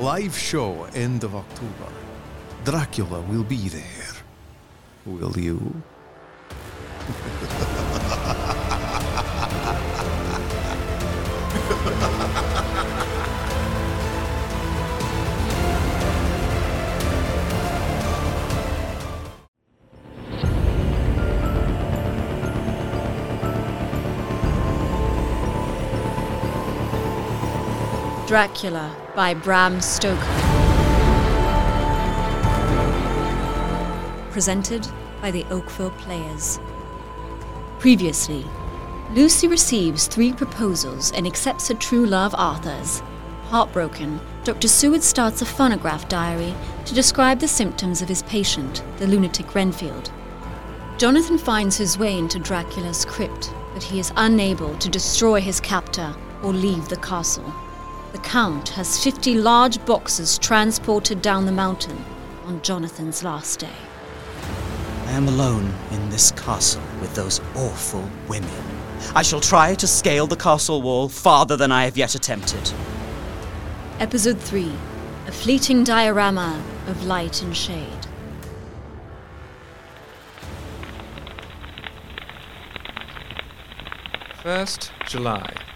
Live show end of October. Dracula will be there. Will you? Dracula by Bram Stoker. Presented by the Oakville Players. Previously, Lucy receives three proposals and accepts her true love Arthur's. Heartbroken, Dr. Seward starts a phonograph diary to describe the symptoms of his patient, the lunatic Renfield. Jonathan finds his way into Dracula's crypt, but he is unable to destroy his captor or leave the castle. The Count has 50 large boxes transported down the mountain on Jonathan's last day. I am alone in this castle with those awful women. I shall try to scale the castle wall farther than I have yet attempted. Episode 3 A fleeting diorama of light and shade. First July.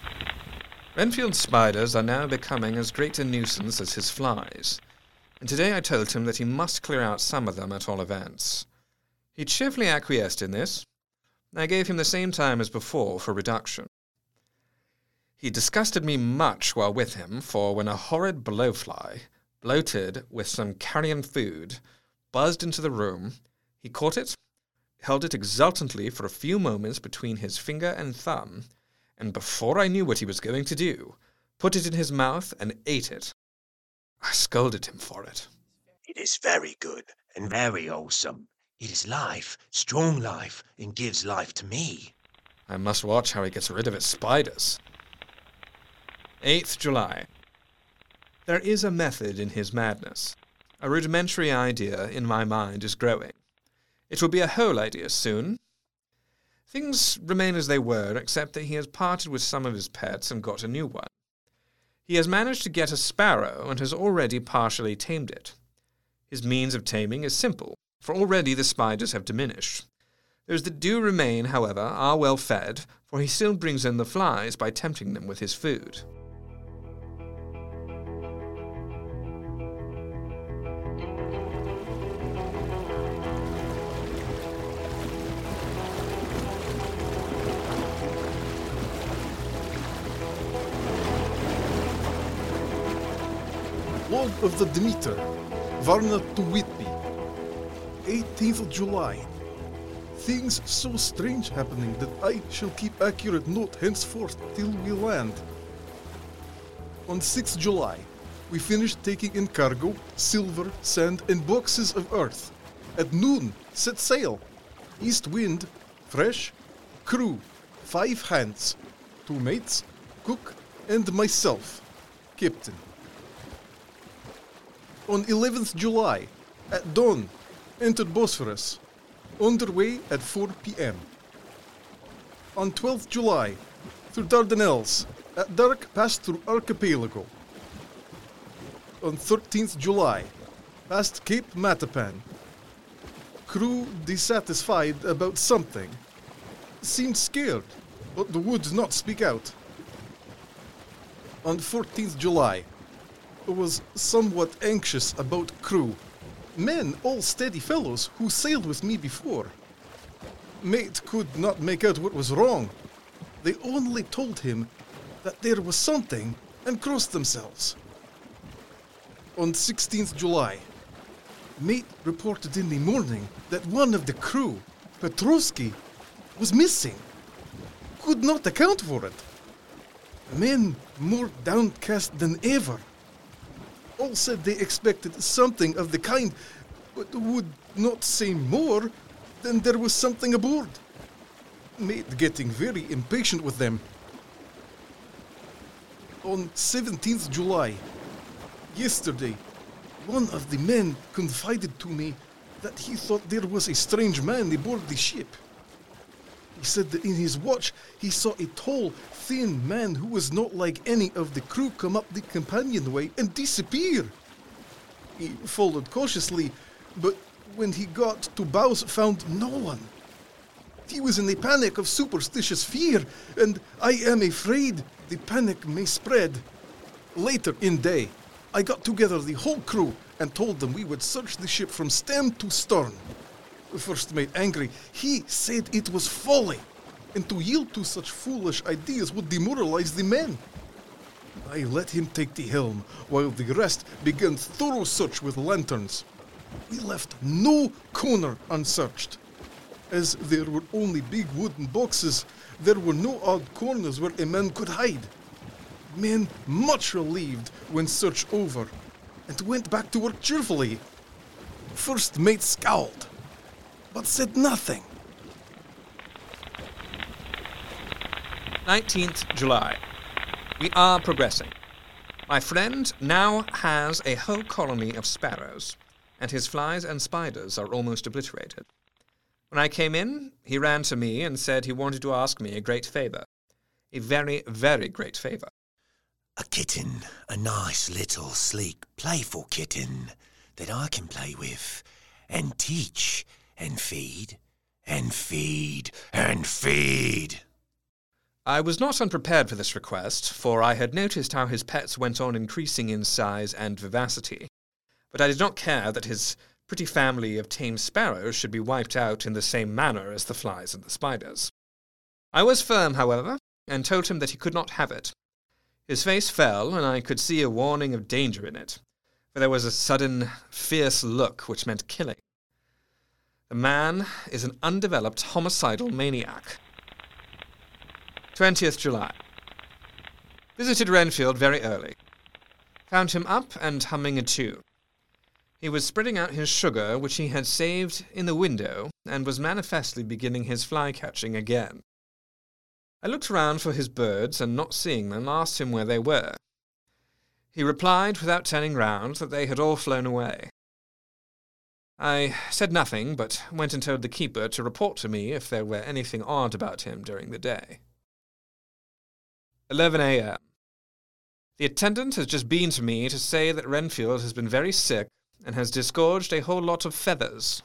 Renfield's spiders are now becoming as great a nuisance as his flies, and today I told him that he must clear out some of them at all events. He cheerfully acquiesced in this. and I gave him the same time as before for reduction. He disgusted me much while with him, for when a horrid blowfly, bloated with some carrion food, buzzed into the room, he caught it, held it exultantly for a few moments between his finger and thumb, and before I knew what he was going to do, put it in his mouth and ate it. I scolded him for it. It is very good and very wholesome. It is life, strong life, and gives life to me. I must watch how he gets rid of his spiders. 8th July. There is a method in his madness. A rudimentary idea in my mind is growing. It will be a whole idea soon. Things remain as they were, except that he has parted with some of his pets and got a new one. He has managed to get a sparrow and has already partially tamed it. His means of taming is simple, for already the spiders have diminished. Those that do remain, however, are well fed, for he still brings in the flies by tempting them with his food. Of the Demeter, Varna to Whitby. 18th of July. Things so strange happening that I shall keep accurate note henceforth till we land. On 6th July, we finished taking in cargo, silver, sand, and boxes of earth. At noon, set sail. East wind, fresh. Crew, five hands. Two mates, cook, and myself, captain. On 11th July, at dawn, entered Bosphorus. Underway at 4 p.m. On 12th July, through Dardanelles. At dark, passed through Archipelago. On 13th July, past Cape Matapan. Crew dissatisfied about something. Seemed scared, but the would not speak out. On 14th July, was somewhat anxious about crew. Men, all steady fellows who sailed with me before. Mate could not make out what was wrong. They only told him that there was something and crossed themselves. On 16th July, mate reported in the morning that one of the crew, Petrovsky, was missing. Could not account for it. Men more downcast than ever. All said they expected something of the kind, but would not say more than there was something aboard. Mate getting very impatient with them. On 17th July, yesterday, one of the men confided to me that he thought there was a strange man aboard the ship. He said that in his watch he saw a tall, thin man who was not like any of the crew come up the companionway and disappear. He followed cautiously, but when he got to bows, found no one. He was in a panic of superstitious fear, and I am afraid the panic may spread. Later in day, I got together the whole crew and told them we would search the ship from stem to stern. First mate angry, he said it was folly, and to yield to such foolish ideas would demoralize the men. I let him take the helm, while the rest began thorough search with lanterns. We left no corner unsearched. As there were only big wooden boxes, there were no odd corners where a man could hide. Men much relieved when search over, and went back to work cheerfully. First mate scowled, but said nothing. 19th July. We are progressing. My friend now has a whole colony of sparrows, and his flies and spiders are almost obliterated. When I came in, he ran to me and said he wanted to ask me a great favor. A very, very great favor. A kitten, a nice little sleek, playful kitten that I can play with and teach and feed and feed and feed. I was not unprepared for this request, for I had noticed how his pets went on increasing in size and vivacity. But I did not care that his pretty family of tame sparrows should be wiped out in the same manner as the flies and the spiders. I was firm, however, and told him that he could not have it. His face fell, and I could see a warning of danger in it, for there was a sudden, fierce look which meant killing. The man is an undeveloped homicidal maniac. 20th July. Visited Renfield very early. Found him up and humming a tune. He was spreading out his sugar, which he had saved in the window, and was manifestly beginning his fly catching again. I looked round for his birds, and not seeing them, asked him where they were. He replied, without turning round, that they had all flown away. I said nothing, but went and told the keeper to report to me if there were anything odd about him during the day. 11 a.m. The attendant has just been to me to say that Renfield has been very sick and has disgorged a whole lot of feathers.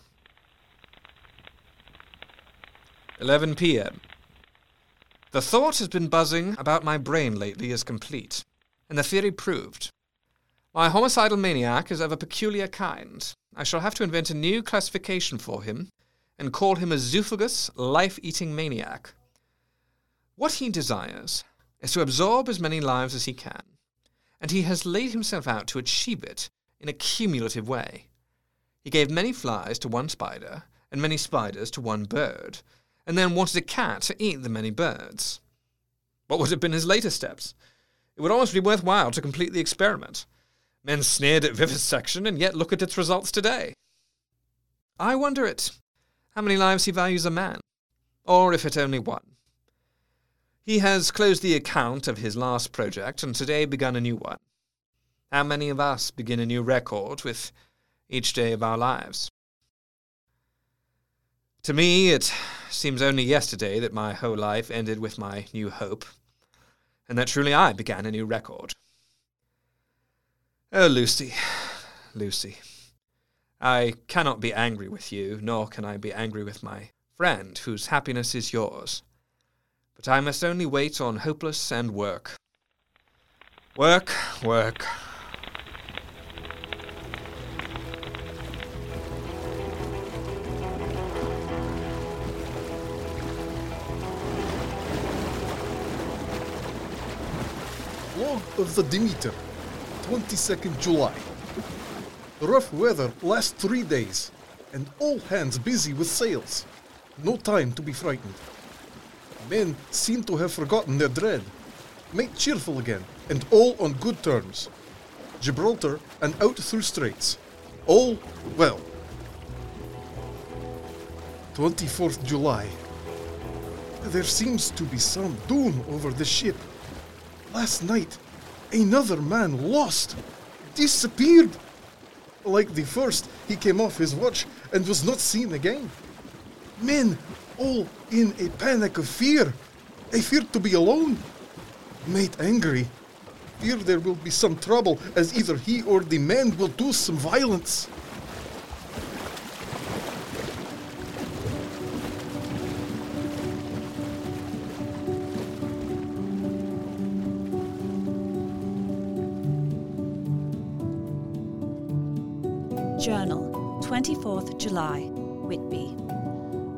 11 p.m. The thought has been buzzing about my brain lately is complete, and the theory proved. My homicidal maniac is of a peculiar kind. I shall have to invent a new classification for him and call him a zoophagous, life eating maniac. What he desires is to absorb as many lives as he can, and he has laid himself out to achieve it in a cumulative way. He gave many flies to one spider, and many spiders to one bird, and then wanted a cat to eat the many birds. What would have been his later steps? It would almost be worthwhile to complete the experiment. Men sneered at vivisection, and yet look at its results today. I wonder at how many lives he values a man, or if it only one. He has closed the account of his last project and today begun a new one. How many of us begin a new record with each day of our lives? To me, it seems only yesterday that my whole life ended with my new hope, and that truly I began a new record. Oh, Lucy, Lucy, I cannot be angry with you, nor can I be angry with my friend, whose happiness is yours. But I must only wait on hopeless and work. Work, work. Of the Demeter, 22nd July. Rough weather last three days, and all hands busy with sails. No time to be frightened. Men seem to have forgotten their dread. Made cheerful again, and all on good terms. Gibraltar and out through straits. All well. 24th July. There seems to be some doom over the ship. Last night, another man lost, disappeared. Like the first, he came off his watch and was not seen again. Men all in a panic of fear. I fear to be alone. Made angry. Fear there will be some trouble, as either he or the men will do some violence. Journal, 24th July, Whitby.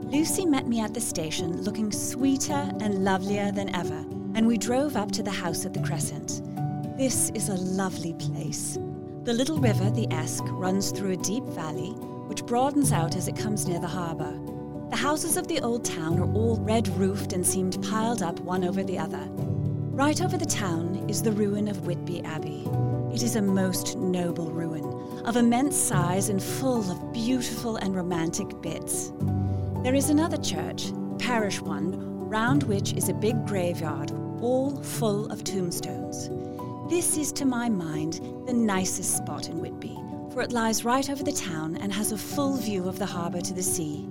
Lucy met me at the station looking sweeter and lovelier than ever, and we drove up to the house at the Crescent. This is a lovely place. The little river, the Esk, runs through a deep valley, which broadens out as it comes near the harbour. The houses of the old town are all red roofed and seemed piled up one over the other. Right over the town is the ruin of Whitby Abbey. It is a most noble ruin, of immense size and full of beautiful and romantic bits. There is another church, parish one, round which is a big graveyard, all full of tombstones. This is, to my mind, the nicest spot in Whitby, for it lies right over the town and has a full view of the harbour to the sea.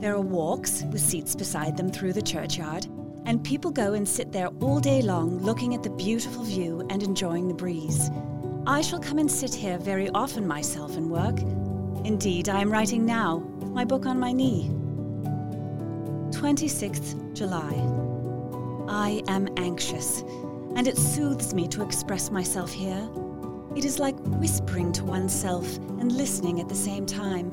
There are walks with seats beside them through the churchyard, and people go and sit there all day long looking at the beautiful view and enjoying the breeze. I shall come and sit here very often myself and work. Indeed, I am writing now, my book on my knee. 26th July. I am anxious, and it soothes me to express myself here. It is like whispering to oneself and listening at the same time.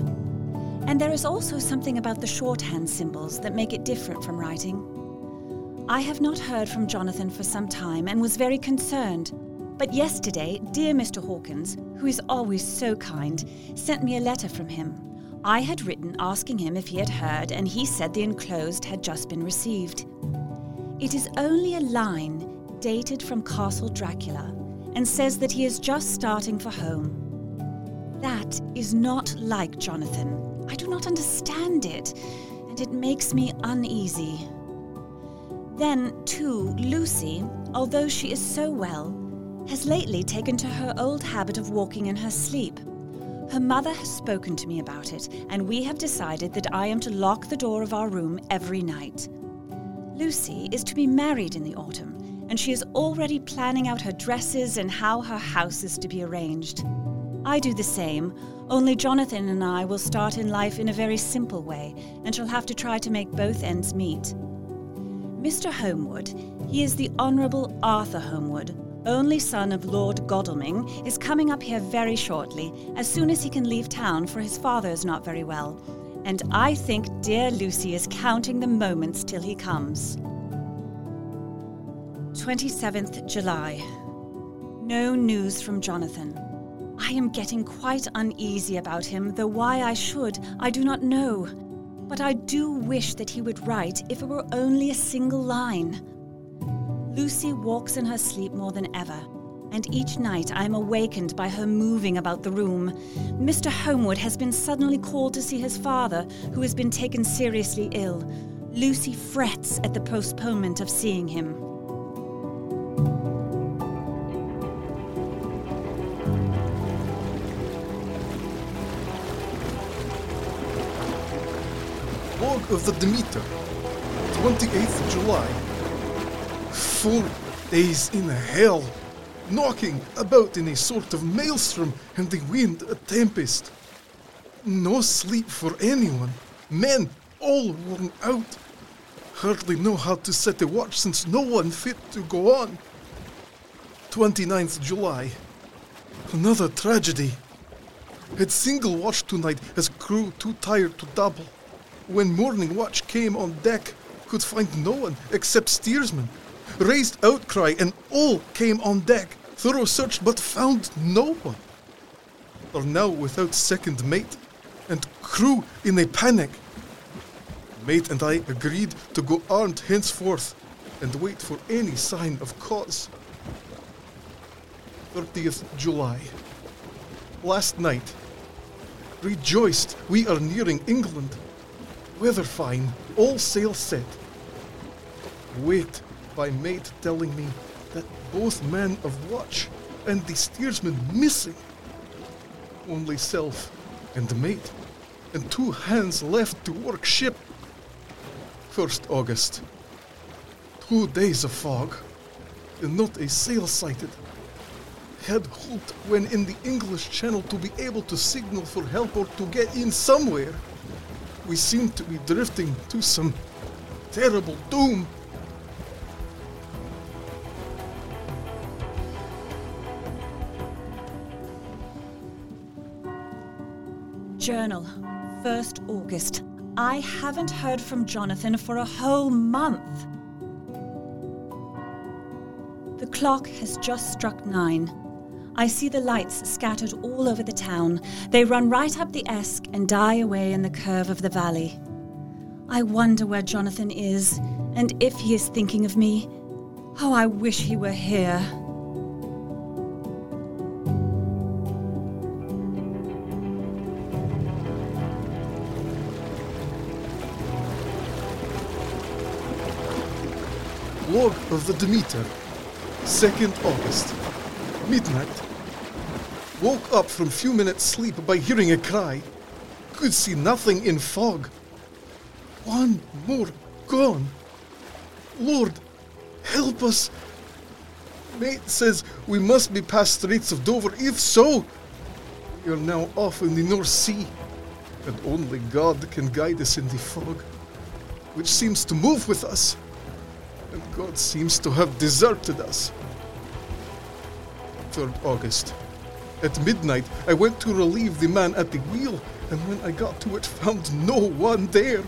And there is also something about the shorthand symbols that make it different from writing. I have not heard from Jonathan for some time and was very concerned. But yesterday, dear Mr. Hawkins, who is always so kind, sent me a letter from him. I had written asking him if he had heard, and he said the enclosed had just been received. It is only a line dated from Castle Dracula and says that he is just starting for home. That is not like Jonathan. I do not understand it, and it makes me uneasy. Then, too, Lucy, although she is so well, has lately taken to her old habit of walking in her sleep. Her mother has spoken to me about it, and we have decided that I am to lock the door of our room every night. Lucy is to be married in the autumn, and she is already planning out her dresses and how her house is to be arranged. I do the same, only Jonathan and I will start in life in a very simple way, and shall have to try to make both ends meet. Mr. Homewood, he is the Honourable Arthur Homewood, only son of Lord Godalming, is coming up here very shortly, as soon as he can leave town, for his father is not very well. And I think dear Lucy is counting the moments till he comes. 27th July. No news from Jonathan. I am getting quite uneasy about him, though why I should, I do not know. But I do wish that he would write if it were only a single line. Lucy walks in her sleep more than ever, and each night I am awakened by her moving about the room. Mr. Homewood has been suddenly called to see his father, who has been taken seriously ill. Lucy frets at the postponement of seeing him. Log of the Demeter, 28th July. Four days in hell, knocking about in a sort of maelstrom and the wind a tempest. No sleep for anyone. Men all worn out. Hardly know how to set a watch since no one fit to go on. 29th July. Another tragedy. Had single watch tonight as crew too tired to double. When morning watch came on deck, could find no one except steersman. Raised outcry and all came on deck. Thorough search but found no one. Are now without second mate and crew in a panic. Mate and I agreed to go armed henceforth and wait for any sign of cause. 30th July. Last night. Rejoiced we are nearing England. Weather fine, all sail set. Wait by mate telling me that both men of watch and the steersman missing. Only self and mate, and two hands left to work ship. 1st August. Two days of fog, and not a sail sighted. Had hoped when in the English Channel to be able to signal for help or to get in somewhere. We seem to be drifting to some terrible doom. Journal, 1st August. I haven't heard from Jonathan for a whole month. The clock has just struck nine. I see the lights scattered all over the town. They run right up the Esk and die away in the curve of the valley. I wonder where Jonathan is and if he is thinking of me. Oh, I wish he were here. Log of the Demeter, 2nd August, midnight. Woke up from few minutes sleep by hearing a cry. Could see nothing in fog. One more gone. Lord, help us. Mate says we must be past Straits of Dover. If so, we are now off in the North Sea, and only God can guide us in the fog, which seems to move with us and God seems to have deserted us. 3rd August. At midnight, I went to relieve the man at the wheel, and when I got to it, found no one there.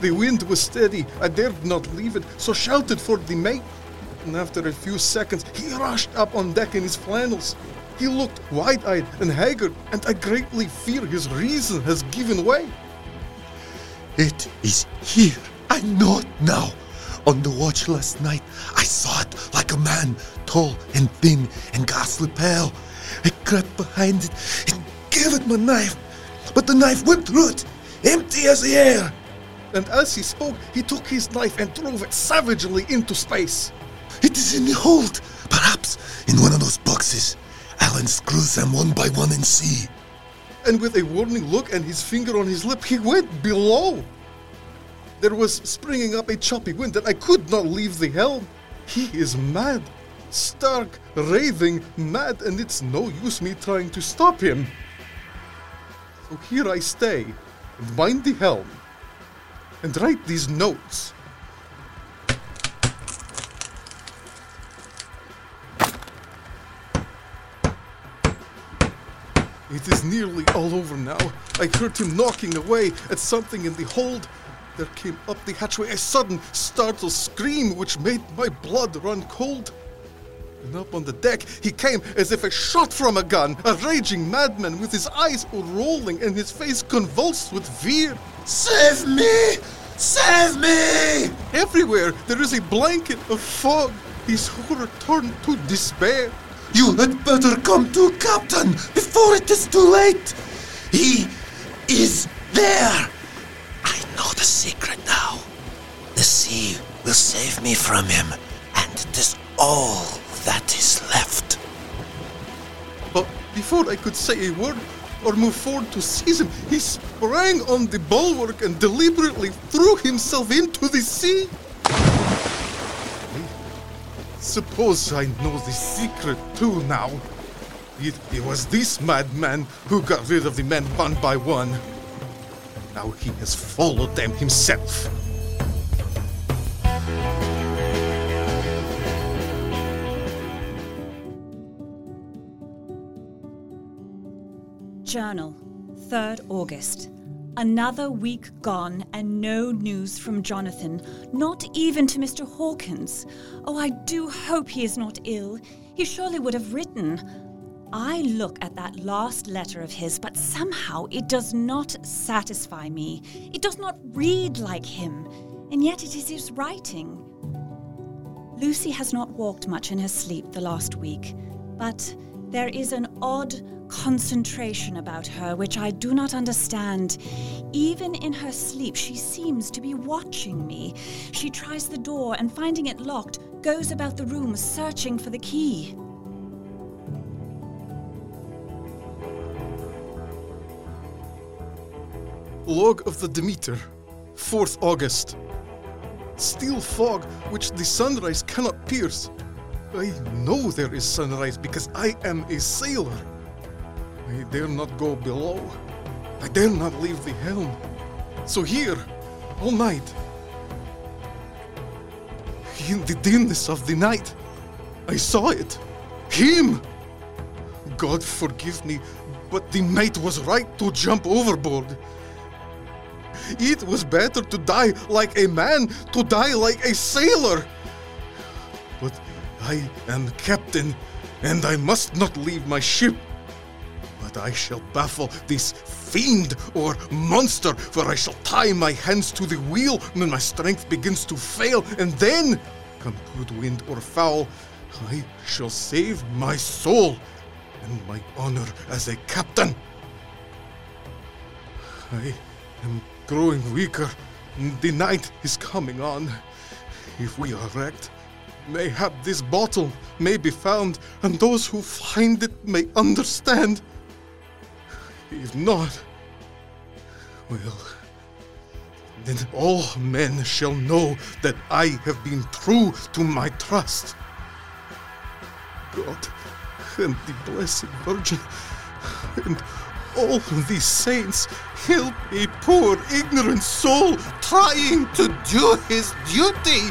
The wind was steady. I dared not leave it, so shouted for the mate. And after a few seconds, he rushed up on deck in his flannels. He looked wide eyed and haggard, and I greatly fear his reason has given way. It is here. I know it now. On the watch last night, I saw it like a man, tall and thin and ghastly pale. I crept behind it and gave it my knife, but the knife went through it, empty as the air. And as he spoke, he took his knife and drove it savagely into space. It is in the hold, perhaps in one of those boxes. Alan screws them one by one and see. And with a warning look and his finger on his lip, he went below. There was springing up a choppy wind, and I could not leave the helm. He is mad. Stark, raving, mad, and it's no use me trying to stop him. So here I stay, and mind the helm, and write these notes. It is nearly all over now. I heard him knocking away at something in the hold. There came up the hatchway a sudden, startled scream which made my blood run cold. And up on the deck he came as if a shot from a gun, a raging madman with his eyes rolling and his face convulsed with fear. Save me! Save me! Everywhere there is a blanket of fog. His horror turned to despair. You had better come to, Captain, before it is too late. He is there. Know the secret now. The sea will save me from him, and it is all that is left. But before I could say a word or move forward to seize him, he sprang on the bulwark and deliberately threw himself into the sea. Suppose I know the secret too now. It, it was this madman who got rid of the men one by one. Now he has followed them himself. Journal, 3rd August. Another week gone and no news from Jonathan, not even to Mr. Hawkins. Oh, I do hope he is not ill. He surely would have written. I look at that last letter of his, but somehow it does not satisfy me. It does not read like him, and yet it is his writing. Lucy has not walked much in her sleep the last week, but there is an odd concentration about her which I do not understand. Even in her sleep, she seems to be watching me. She tries the door and, finding it locked, goes about the room searching for the key. Log of the Demeter, 4th August. Steel fog which the sunrise cannot pierce. I know there is sunrise because I am a sailor. I dare not go below. I dare not leave the helm. So here, all night, in the dimness of the night, I saw it. Him! God forgive me, but the mate was right to jump overboard. It was better to die like a man, to die like a sailor. But I am captain, and I must not leave my ship. But I shall baffle this fiend or monster, for I shall tie my hands to the wheel when my strength begins to fail, and then, come good wind or foul, I shall save my soul and my honor as a captain. I am growing weaker. The night is coming on. If we are wrecked, mayhap this bottle may be found, and those who find it may understand. If not, well, then all men shall know that I have been true to my trust. God and the Blessed Virgin and all these saints help a poor ignorant soul trying to do his duty.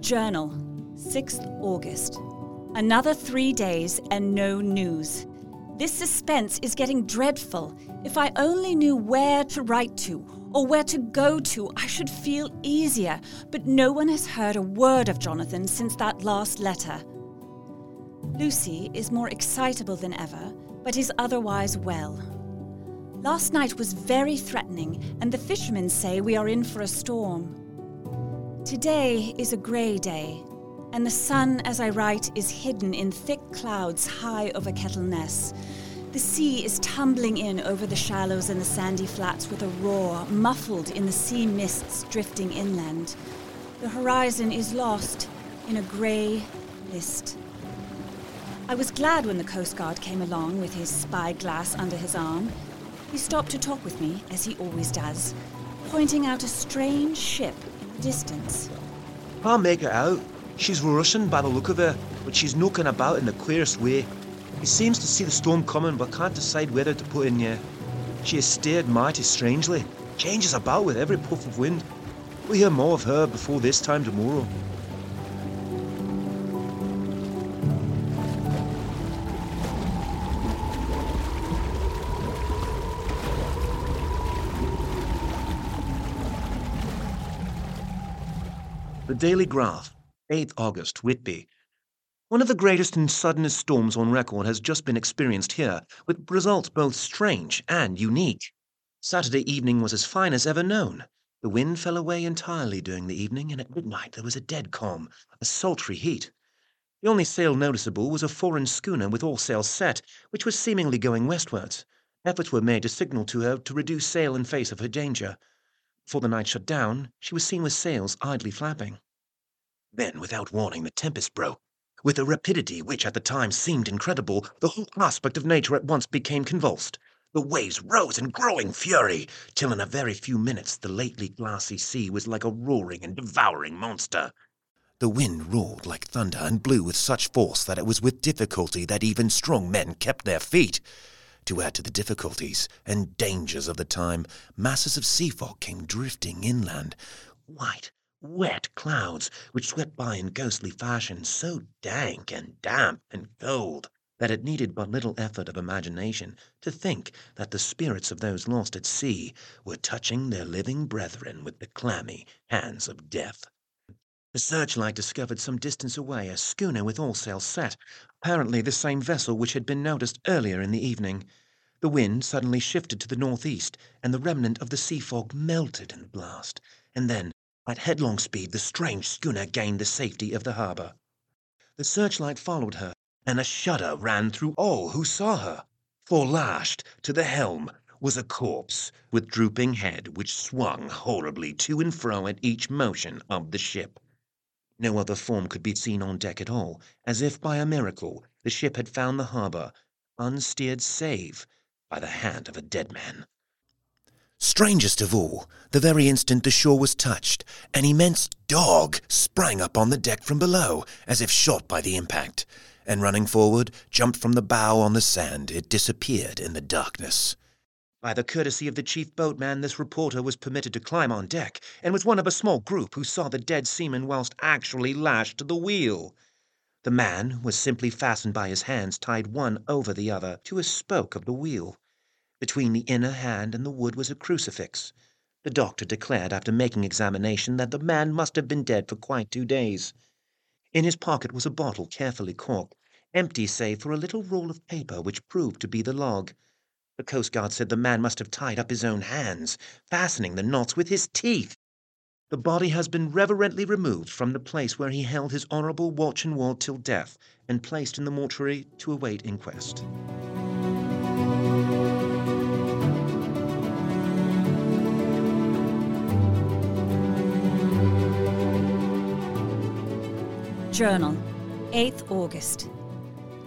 Journal, 6th August. Another three days and no news. This suspense is getting dreadful. If I only knew where to write to or where to go to, I should feel easier. But no one has heard a word of Jonathan since that last letter. Lucy is more excitable than ever, but is otherwise well. Last night was very threatening, and the fishermen say we are in for a storm. Today is a grey day, and the sun, as I write, is hidden in thick clouds high over Kettleness. The sea is tumbling in over the shallows and the sandy flats with a roar, muffled in the sea mists drifting inland. The horizon is lost in a grey mist. I was glad when the Coast Guard came along with his spyglass under his arm. He stopped to talk with me, as he always does, pointing out a strange ship in the distance. Can't make her out. She's Russian by the look of her, but she's knocking about in the queerest way. He seems to see the storm coming, but can't decide whether to put in yet. She has steered mighty strangely, changes about with every puff of wind. We'll hear more of her before this time tomorrow. The Dailygraph, 8th August, Whitby. One of the greatest and suddenest storms on record has just been experienced here, with results both strange and unique. Saturday evening was as fine as ever known. The wind fell away entirely during the evening, and at midnight there was a dead calm, a sultry heat. The only sail noticeable was a foreign schooner with all sails set, which was seemingly going westwards. Efforts were made to signal to her to reduce sail in face of her danger. Before the night shut down, she was seen with sails idly flapping. Then, without warning, the tempest broke. With a rapidity which at the time seemed incredible, the whole aspect of nature at once became convulsed. The waves rose in growing fury, till in a very few minutes the lately glassy sea was like a roaring and devouring monster. The wind roared like thunder and blew with such force that it was with difficulty that even strong men kept their feet. To add to the difficulties and dangers of the time, masses of sea fog came drifting inland, white, wet clouds which swept by in ghostly fashion, so dank and damp and cold that it needed but little effort of imagination to think that the spirits of those lost at sea were touching their living brethren with the clammy hands of death. The searchlight discovered some distance away a schooner with all sails set, apparently the same vessel which had been noticed earlier in the evening. The wind suddenly shifted to the northeast, and the remnant of the sea fog melted in the blast, and then at headlong speed, the strange schooner gained the safety of the harbour. The searchlight followed her, and a shudder ran through all who saw her. For lashed to the helm was a corpse with drooping head which swung horribly to and fro at each motion of the ship. No other form could be seen on deck at all, as if by a miracle the ship had found the harbour unsteered save by the hand of a dead man. Strangest of all, the very instant the shore was touched, an immense dog sprang up on the deck from below, as if shot by the impact, and running forward, jumped from the bow on the sand. It disappeared in the darkness. By the courtesy of the chief boatman, this reporter was permitted to climb on deck, and was one of a small group who saw the dead seaman whilst actually lashed to the wheel. The man was simply fastened by his hands, tied one over the other, to a spoke of the wheel. Between the inner hand and the wood was a crucifix. The doctor declared after making examination that the man must have been dead for quite two days. In his pocket was a bottle carefully corked, empty save for a little roll of paper which proved to be the log. The coastguard said the man must have tied up his own hands, fastening the knots with his teeth. The body has been reverently removed from the place where he held his honourable watch and ward till death, and placed in the mortuary to await inquest. Journal, 8th August.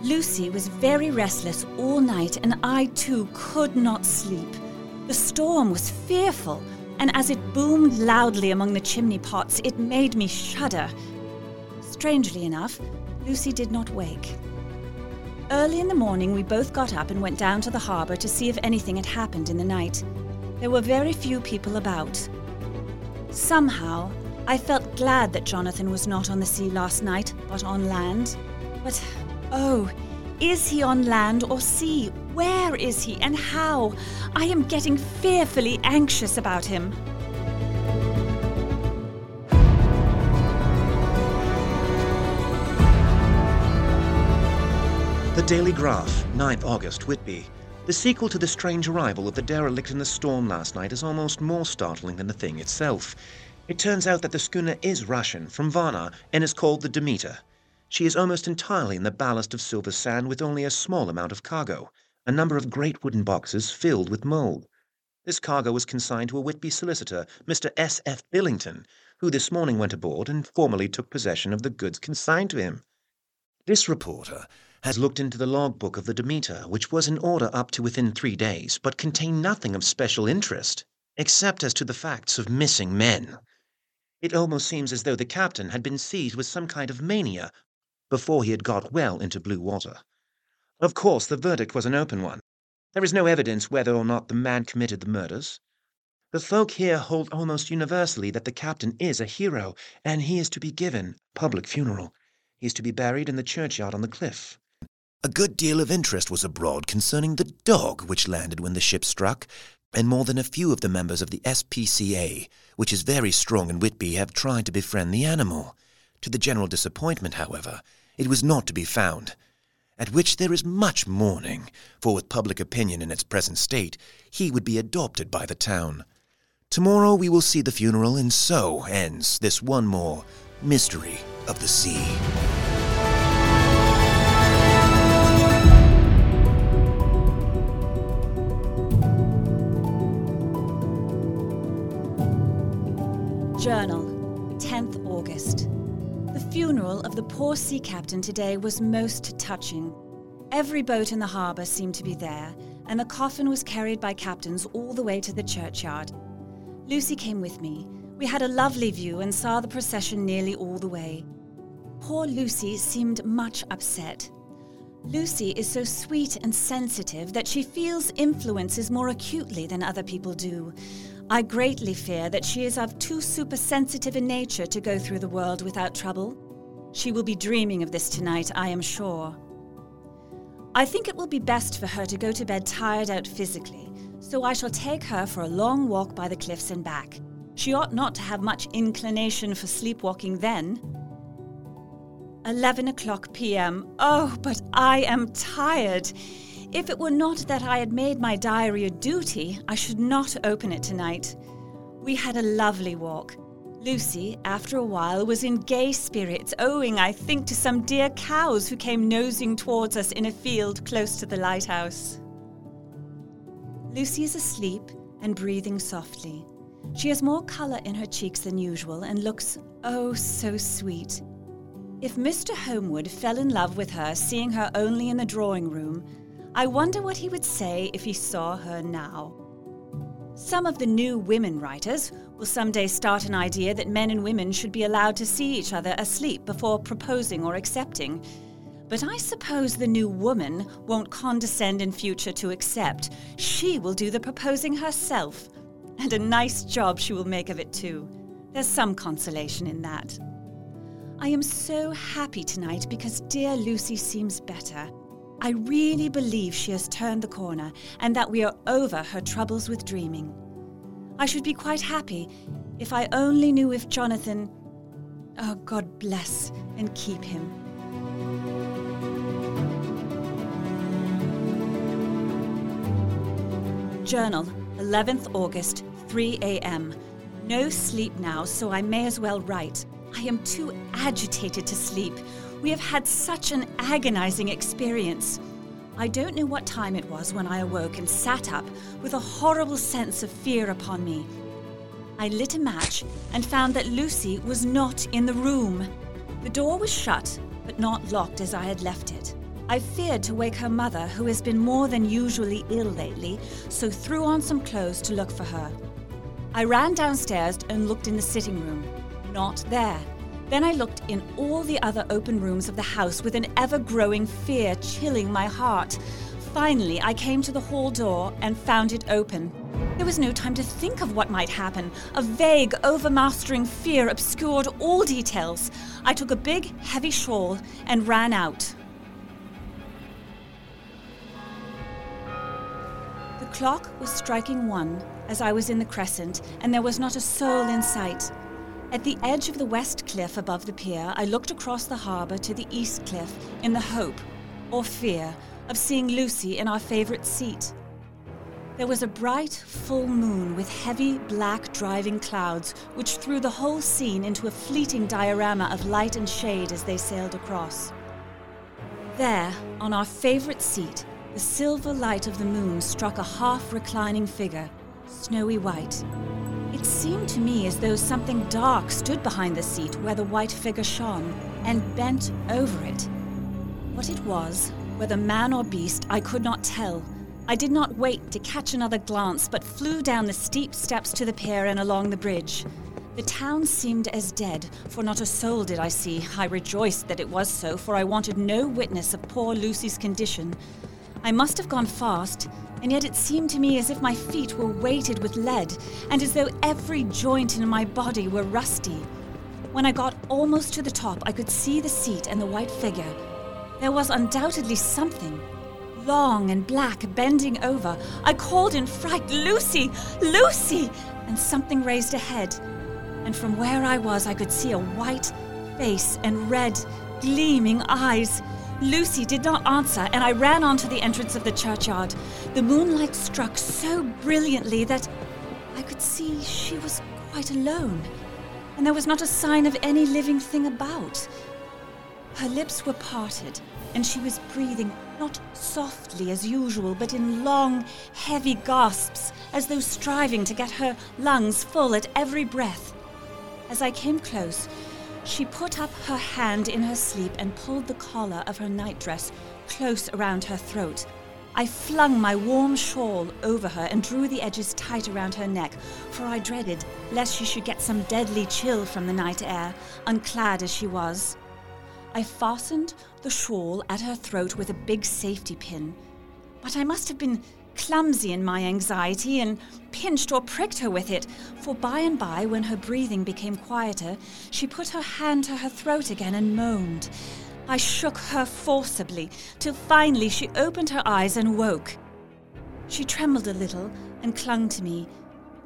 Lucy was very restless all night, and I too could not sleep. The storm was fearful, and as it boomed loudly among the chimney pots, it made me shudder. Strangely enough, Lucy did not wake. Early in the morning, we both got up and went down to the harbour to see if anything had happened in the night. There were very few people about. Somehow, I felt glad that Jonathan was not on the sea last night, but on land. But oh, is he on land or sea? Where is he and how? I am getting fearfully anxious about him. The Dailygraph, 9th August, Whitby. The sequel to the strange arrival of the derelict in the storm last night is almost more startling than the thing itself. It turns out that the schooner is Russian, from Varna, and is called the Demeter. She is almost entirely in the ballast of silver sand with only a small amount of cargo, a number of great wooden boxes filled with mould. This cargo was consigned to a Whitby solicitor, Mr. S. F. Billington, who this morning went aboard and formally took possession of the goods consigned to him. This reporter has looked into the logbook of the Demeter, which was in order up to within three days, but contained nothing of special interest, except as to the facts of missing men. It almost seems as though the captain had been seized with some kind of mania before he had got well into blue water. Of course, the verdict was an open one. There is no evidence whether or not the man committed the murders. The folk here hold almost universally that the captain is a hero, and he is to be given public funeral. He is to be buried in the churchyard on the cliff. A good deal of interest was abroad concerning the dog which landed when the ship struck, and more than a few of the members of the SPCA, which is very strong in Whitby, have tried to befriend the animal. To the general disappointment, however, it was not to be found, at which there is much mourning, for with public opinion in its present state, he would be adopted by the town. Tomorrow we will see the funeral, and so ends this one more mystery of the sea. Journal, 10th August. The funeral of the poor sea captain today was most touching. Every boat in the harbour seemed to be there, and the coffin was carried by captains all the way to the churchyard. Lucy came with me. We had a lovely view and saw the procession nearly all the way. Poor Lucy seemed much upset. Lucy is so sweet and sensitive that she feels influences more acutely than other people do. I greatly fear that she is of too supersensitive a nature to go through the world without trouble. She will be dreaming of this tonight, I am sure. I think it will be best for her to go to bed tired out physically, so I shall take her for a long walk by the cliffs and back. She ought not to have much inclination for sleepwalking then. 11 o'clock p.m. Oh, but I am tired. If it were not that I had made my diary a duty, I should not open it tonight. We had a lovely walk. Lucy, after a while, was in gay spirits, owing, I think, to some dear cows who came nosing towards us in a field close to the lighthouse. Lucy is asleep and breathing softly. She has more colour in her cheeks than usual and looks oh so sweet. If Mr. Homewood fell in love with her seeing her only in the drawing room, I wonder what he would say if he saw her now. Some of the new women writers will someday start an idea that men and women should be allowed to see each other asleep before proposing or accepting. But I suppose the new woman won't condescend in future to accept. She will do the proposing herself. And a nice job she will make of it, too. There's some consolation in that. I am so happy tonight because dear Lucy seems better. I really believe she has turned the corner and that we are over her troubles with dreaming. I should be quite happy if I only knew if Jonathan. Oh, God bless and keep him. Journal, 11th August, 3 a.m. No sleep now, so I may as well write. I am too agitated to sleep. We have had such an agonizing experience. I don't know what time it was when I awoke and sat up with a horrible sense of fear upon me. I lit a match and found that Lucy was not in the room. The door was shut, but not locked as I had left it. I feared to wake her mother, who has been more than usually ill lately, so threw on some clothes to look for her. I ran downstairs and looked in the sitting room. Not there. Then I looked in all the other open rooms of the house with an ever growing fear chilling my heart. Finally, I came to the hall door and found it open. There was no time to think of what might happen. A vague, overmastering fear obscured all details. I took a big, heavy shawl and ran out. The clock was striking one as I was in the crescent, and there was not a soul in sight. At the edge of the west cliff above the pier, I looked across the harbour to the east cliff in the hope, or fear, of seeing Lucy in our favourite seat. There was a bright, full moon with heavy, black driving clouds, which threw the whole scene into a fleeting diorama of light and shade as they sailed across. There, on our favourite seat, the silver light of the moon struck a half reclining figure, snowy white. It seemed to me as though something dark stood behind the seat where the white figure shone and bent over it. What it was, whether man or beast, I could not tell. I did not wait to catch another glance, but flew down the steep steps to the pier and along the bridge. The town seemed as dead, for not a soul did I see. I rejoiced that it was so, for I wanted no witness of poor Lucy's condition. I must have gone fast, and yet it seemed to me as if my feet were weighted with lead, and as though every joint in my body were rusty. When I got almost to the top, I could see the seat and the white figure. There was undoubtedly something, long and black, bending over. I called in fright, Lucy! Lucy! And something raised a head. And from where I was, I could see a white face and red, gleaming eyes. Lucy did not answer, and I ran on to the entrance of the churchyard. The moonlight struck so brilliantly that I could see she was quite alone, and there was not a sign of any living thing about. Her lips were parted, and she was breathing not softly as usual, but in long, heavy gasps, as though striving to get her lungs full at every breath. As I came close, she put up her hand in her sleep and pulled the collar of her nightdress close around her throat. I flung my warm shawl over her and drew the edges tight around her neck, for I dreaded lest she should get some deadly chill from the night air, unclad as she was. I fastened the shawl at her throat with a big safety pin. But I must have been clumsy in my anxiety and pinched or pricked her with it, for by and by, when her breathing became quieter, she put her hand to her throat again and moaned. I shook her forcibly, till finally she opened her eyes and woke. She trembled a little and clung to me.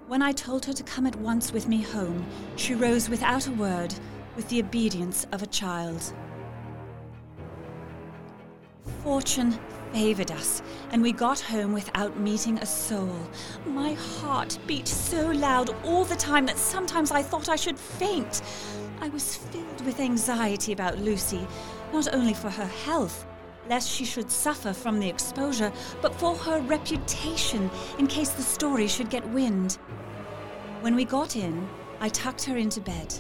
When I told her to come at once with me home, she rose without a word, with the obedience of a child. Fortune favored us, and we got home without meeting a soul. My heart beat so loud all the time that sometimes I thought I should faint. I was filled with anxiety about Lucy, not only for her health, lest she should suffer from the exposure, but for her reputation in case the story should get wind. When we got in, I tucked her into bed.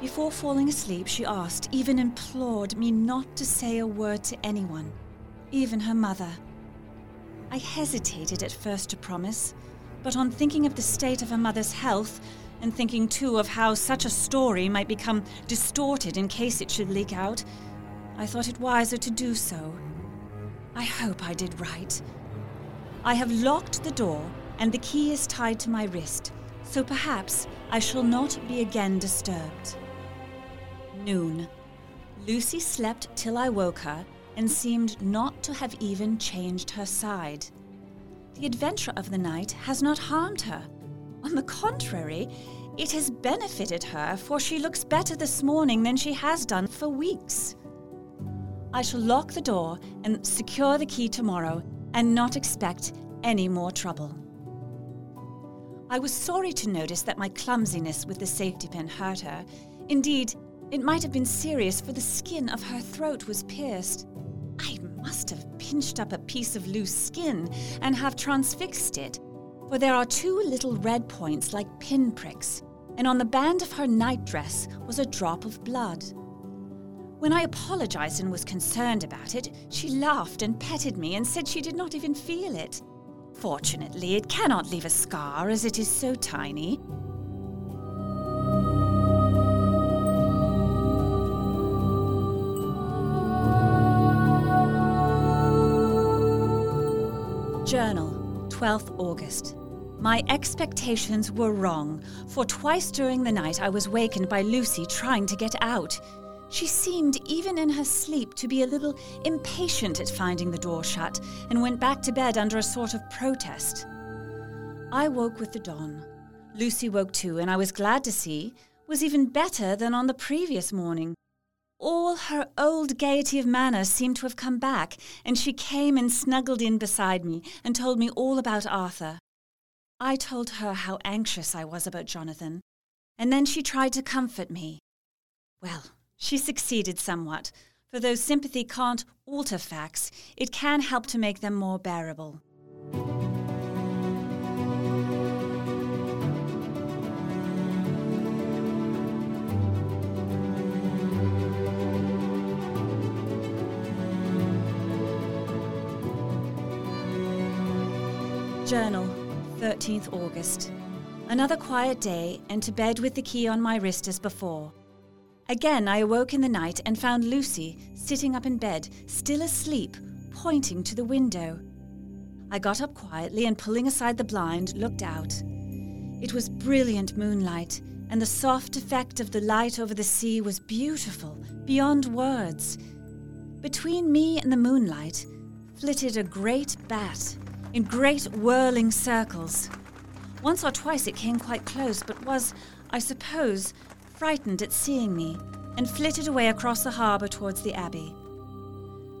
Before falling asleep, she asked, even implored me not to say a word to anyone, even her mother. I hesitated at first to promise, but on thinking of the state of her mother's health, and thinking too of how such a story might become distorted in case it should leak out, I thought it wiser to do so. I hope I did right. I have locked the door, and the key is tied to my wrist, so perhaps I shall not be again disturbed. Noon. Lucy slept till I woke her and seemed not to have even changed her side. The adventure of the night has not harmed her. On the contrary, it has benefited her, for she looks better this morning than she has done for weeks. I shall lock the door and secure the key tomorrow and not expect any more trouble. I was sorry to notice that my clumsiness with the safety pin hurt her. Indeed, it might have been serious, for the skin of her throat was pierced. Must have pinched up a piece of loose skin and have transfixed it, for there are two little red points like pinpricks, and on the band of her nightdress was a drop of blood. When I apologized and was concerned about it, she laughed and petted me and said she did not even feel it. Fortunately, it cannot leave a scar as it is so tiny. Journal, 12th August. My expectations were wrong, for twice during the night I was wakened by Lucy trying to get out. She seemed, even in her sleep, to be a little impatient at finding the door shut and went back to bed under a sort of protest. I woke with the dawn. Lucy woke too, and I was glad to see was even better than on the previous morning. All her old gaiety of manner seemed to have come back, and she came and snuggled in beside me and told me all about Arthur. I told her how anxious I was about Jonathan, and then she tried to comfort me. Well, she succeeded somewhat, for though sympathy can't alter facts, it can help to make them more bearable. Journal, 13th August. Another quiet day, and to bed with the key on my wrist as before. Again, I awoke in the night and found Lucy sitting up in bed, still asleep, pointing to the window. I got up quietly and, pulling aside the blind, looked out. It was brilliant moonlight, and the soft effect of the light over the sea was beautiful, beyond words. Between me and the moonlight flitted a great bat in great whirling circles. Once or twice it came quite close, but was, I suppose, frightened at seeing me, and flitted away across the harbour towards the Abbey.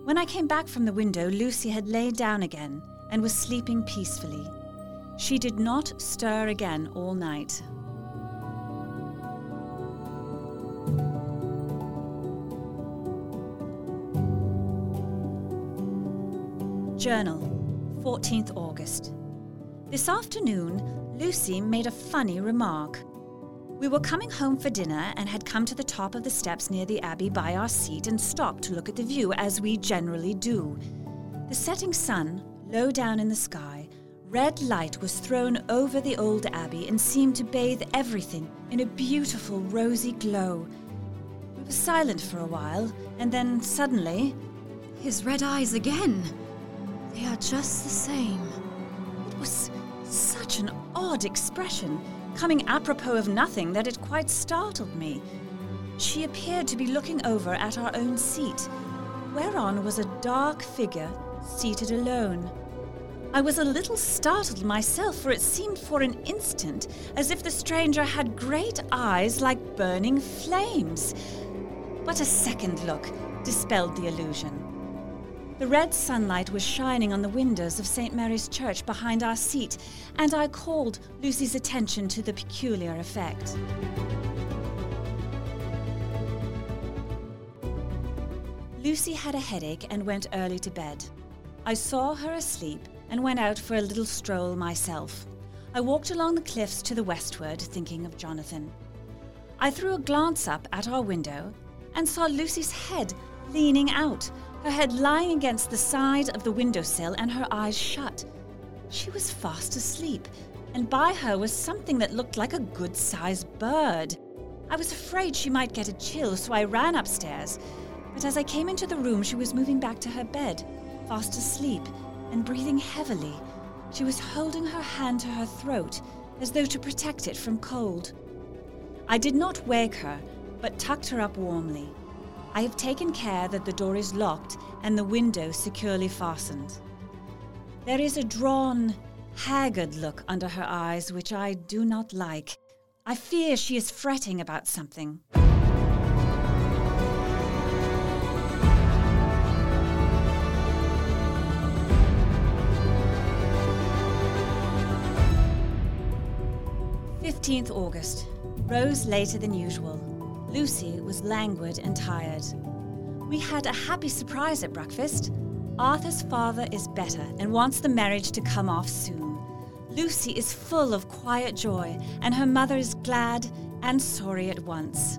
When I came back from the window, Lucy had laid down again and was sleeping peacefully. She did not stir again all night. Journal, 14th August. This afternoon, Lucy made a funny remark. We were coming home for dinner and had come to the top of the steps near the Abbey by our seat and stopped to look at the view, as we generally do. The setting sun, low down in the sky, red light was thrown over the old Abbey and seemed to bathe everything in a beautiful rosy glow. We were silent for a while, and then suddenly, His red eyes again. They are just the same. It was such an odd expression, coming apropos of nothing, that it quite startled me. She appeared to be looking over at our own seat, whereon was a dark figure seated alone. I was a little startled myself, for it seemed for an instant as if the stranger had great eyes like burning flames. But a second look dispelled the illusion. The red sunlight was shining on the windows of St. Mary's Church behind our seat, and I called Lucy's attention to the peculiar effect. Lucy had a headache and went early to bed. I saw her asleep and went out for a little stroll myself. I walked along the cliffs to the westward, thinking of Jonathan. I threw a glance up at our window and saw Lucy's head leaning out, her head lying against the side of the windowsill and her eyes shut. She was fast asleep, and by her was something that looked like a good sized bird. I was afraid she might get a chill, so I ran upstairs. But as I came into the room, she was moving back to her bed, fast asleep and breathing heavily. She was holding her hand to her throat as though to protect it from cold. I did not wake her, but tucked her up warmly. I have taken care that the door is locked and the window securely fastened. There is a drawn, haggard look under her eyes which I do not like. I fear she is fretting about something. Fifteenth August. Rose later than usual. Lucy was languid and tired. We had a happy surprise at breakfast. Arthur's father is better and wants the marriage to come off soon. Lucy is full of quiet joy, and her mother is glad and sorry at once.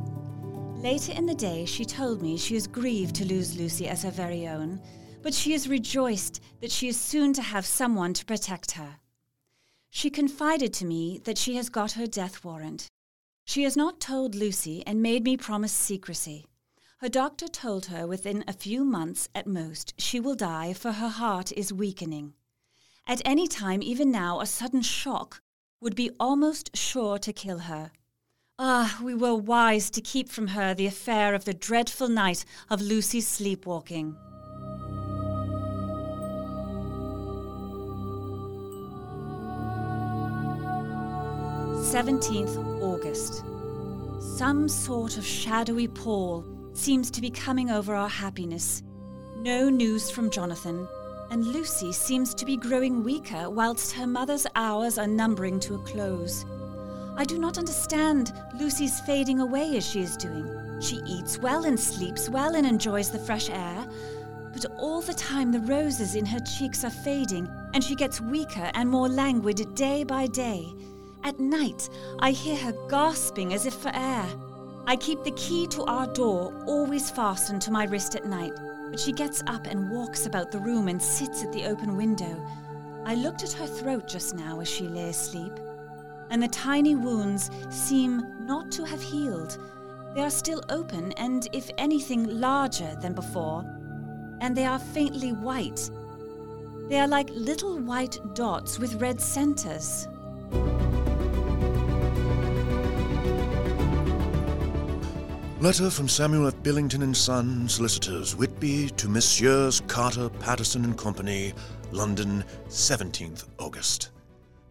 Later in the day, she told me she is grieved to lose Lucy as her very own, but she is rejoiced that she is soon to have someone to protect her. She confided to me that she has got her death warrant. She has not told Lucy and made me promise secrecy. Her doctor told her within a few months at most she will die, for her heart is weakening. At any time, even now, a sudden shock would be almost sure to kill her. Ah, we were wise to keep from her the affair of the dreadful night of Lucy's sleepwalking. 17th August. Some sort of shadowy pall seems to be coming over our happiness. No news from Jonathan, and Lucy seems to be growing weaker whilst her mother's hours are numbering to a close. I do not understand Lucy's fading away as she is doing. She eats well and sleeps well and enjoys the fresh air, but all the time the roses in her cheeks are fading, and she gets weaker and more languid day by day. At night, I hear her gasping as if for air. I keep the key to our door always fastened to my wrist at night, but she gets up and walks about the room and sits at the open window. I looked at her throat just now as she lay asleep, and the tiny wounds seem not to have healed. They are still open and, if anything, larger than before, and they are faintly white. They are like little white dots with red centers. Letter from Samuel F. Billington and Son, Solicitors, Whitby, to Messieurs Carter, Paterson and Company, London, 17th August.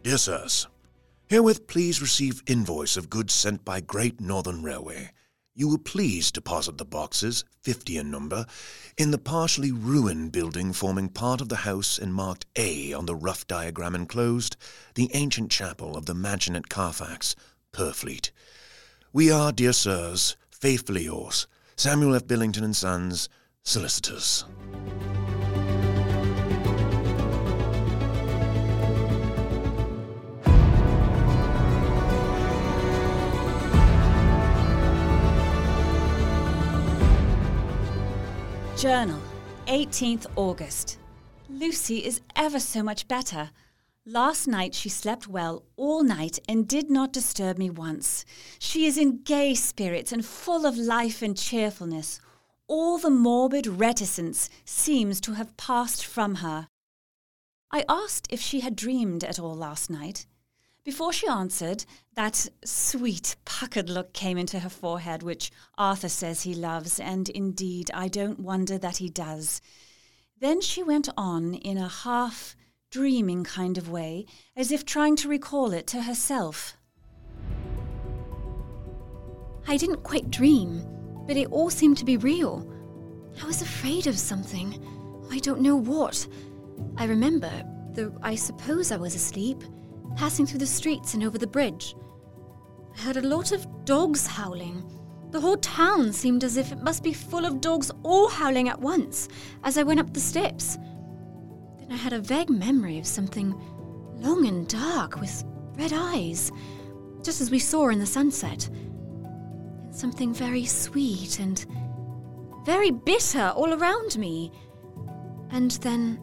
Dear Sirs, Herewith please receive invoice of goods sent by Great Northern Railway. You will please deposit the boxes, 50 in number, in the partially ruined building forming part of the house and marked A on the rough diagram enclosed, the ancient chapel of the mansion at Carfax, Purfleet. We are, dear sirs, Faithfully yours, Samuel F. Billington and Sons, Solicitors. Journal, 18th August. Lucy is ever so much better. Last night she slept well all night and did not disturb me once. She is in gay spirits and full of life and cheerfulness. All the morbid reticence seems to have passed from her. I asked if she had dreamed at all last night. Before she answered, that sweet, puckered look came into her forehead, which Arthur says he loves, and indeed I don't wonder that he does. Then she went on in a half dreaming kind of way, as if trying to recall it to herself. I didn't quite dream, but it all seemed to be real. I was afraid of something. I don't know what. I remember, though I suppose I was asleep, passing through the streets and over the bridge. I heard a lot of dogs howling, The whole town seemed as if it must be full of dogs all howling at once as I went up the steps. Then I had a vague memory of something long and dark with red eyes, just as we saw in the sunset. And something very sweet and very bitter all around me. And then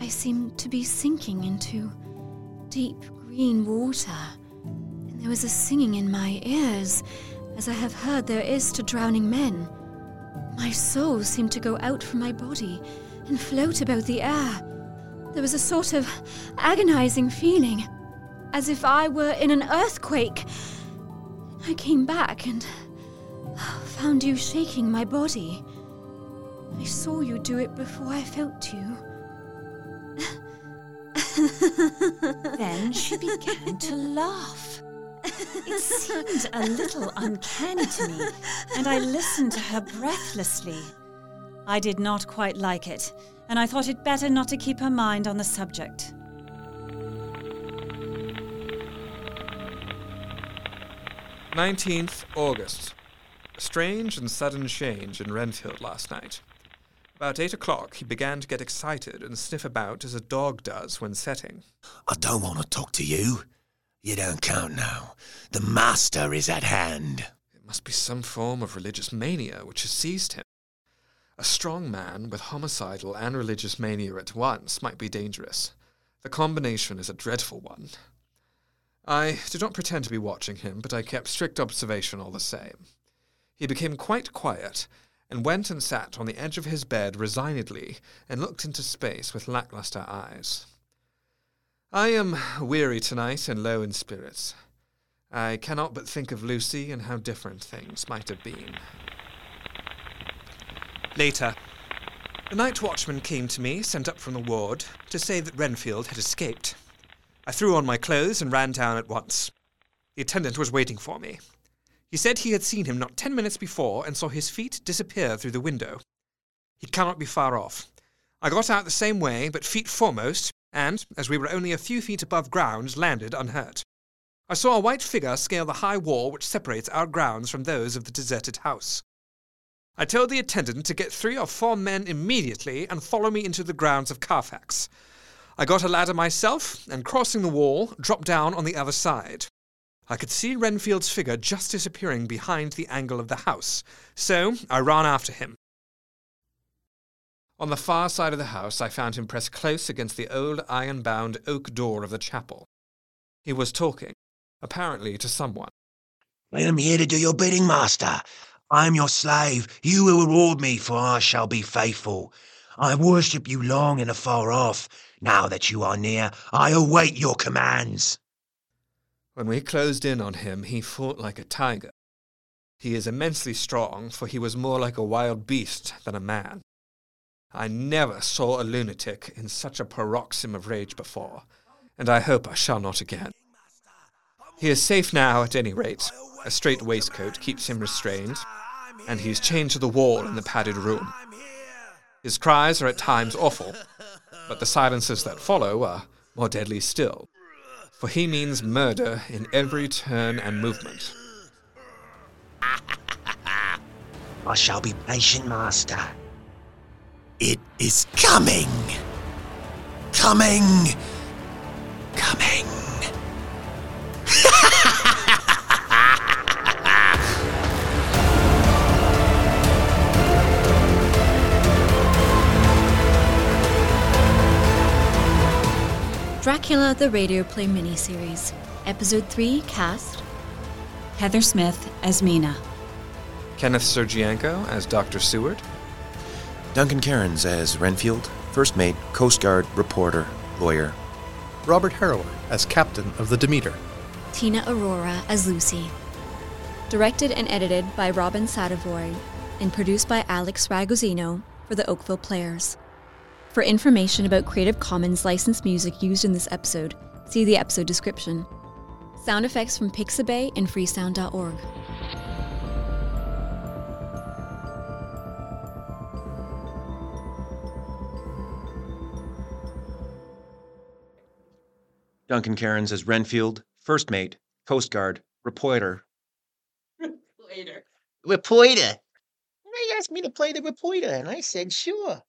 I seemed to be sinking into deep green water, and there was a singing in my ears, as I have heard there is to drowning men. My soul seemed to go out from my body and float about the air. There was a sort of agonizing feeling, as if I were in an earthquake. I came back and found you shaking my body. I saw you do it before I felt you. Then she began to laugh. It seemed a little uncanny to me, and I listened to her breathlessly. I did not quite like it, and I thought it better not to keep her mind on the subject. Nineteenth August. A strange and sudden change in Renfield last night. About eight o'clock, he began to get excited and sniff about as a dog does when setting. I don't want to talk to you. You don't count now. The master is at hand. It must be some form of religious mania which has seized him. A strong man with homicidal and religious mania at once might be dangerous. The combination is a dreadful one. I did not pretend to be watching him, but I kept strict observation all the same. He became quite quiet, and went and sat on the edge of his bed resignedly and looked into space with lackluster eyes. I am weary tonight and low in spirits. I cannot but think of Lucy and how different things might have been. Later, the night watchman came to me, sent up from the ward, to say that Renfield had escaped. I threw on my clothes and ran down at once. The attendant was waiting for me. He said he had seen him not ten minutes before and saw his feet disappear through the window. He cannot be far off. I got out the same way, but feet foremost, and, as we were only a few feet above ground, landed unhurt. I saw a white figure scale the high wall which separates our grounds from those of the deserted house. I told the attendant to get three or four men immediately and follow me into the grounds of Carfax. I got a ladder myself, and crossing the wall, dropped down on the other side. I could see Renfield's figure just disappearing behind the angle of the house, so I ran after him. On the far side of the house, I found him pressed close against the old iron bound oak door of the chapel. He was talking, apparently to someone. I am here to do your bidding, master. I am your slave. You will reward me, for I shall be faithful. I worship you long and afar off. Now that you are near, I await your commands. When we closed in on him, he fought like a tiger. He is immensely strong, for he was more like a wild beast than a man. I never saw a lunatic in such a paroxysm of rage before, and I hope I shall not again. He is safe now, at any rate. A straight waistcoat keeps him restrained, and he is chained to the wall in the padded room. His cries are at times awful, but the silences that follow are more deadly still, for he means murder in every turn and movement. I shall be patient, master. It is coming. Coming. Coming. Dracula the Radio Play miniseries, Episode 3 Cast Heather Smith as Mina. Kenneth Sergienko as Dr. Seward, Duncan Cairns as Renfield, first mate, Coast Guard, reporter, lawyer. Robert Harrower as captain of the Demeter. Tina Aurora as Lucy. Directed and edited by Robin Sadavoy and produced by Alex Ragozzino for the Oakville Players. For information about Creative Commons licensed music used in this episode, see the episode description. Sound effects from Pixabay and freesound.org. Duncan Cairns as Renfield, first mate, Coast Guard, reporter. Later. reporter. And they asked me to play the reporter, and I said, sure.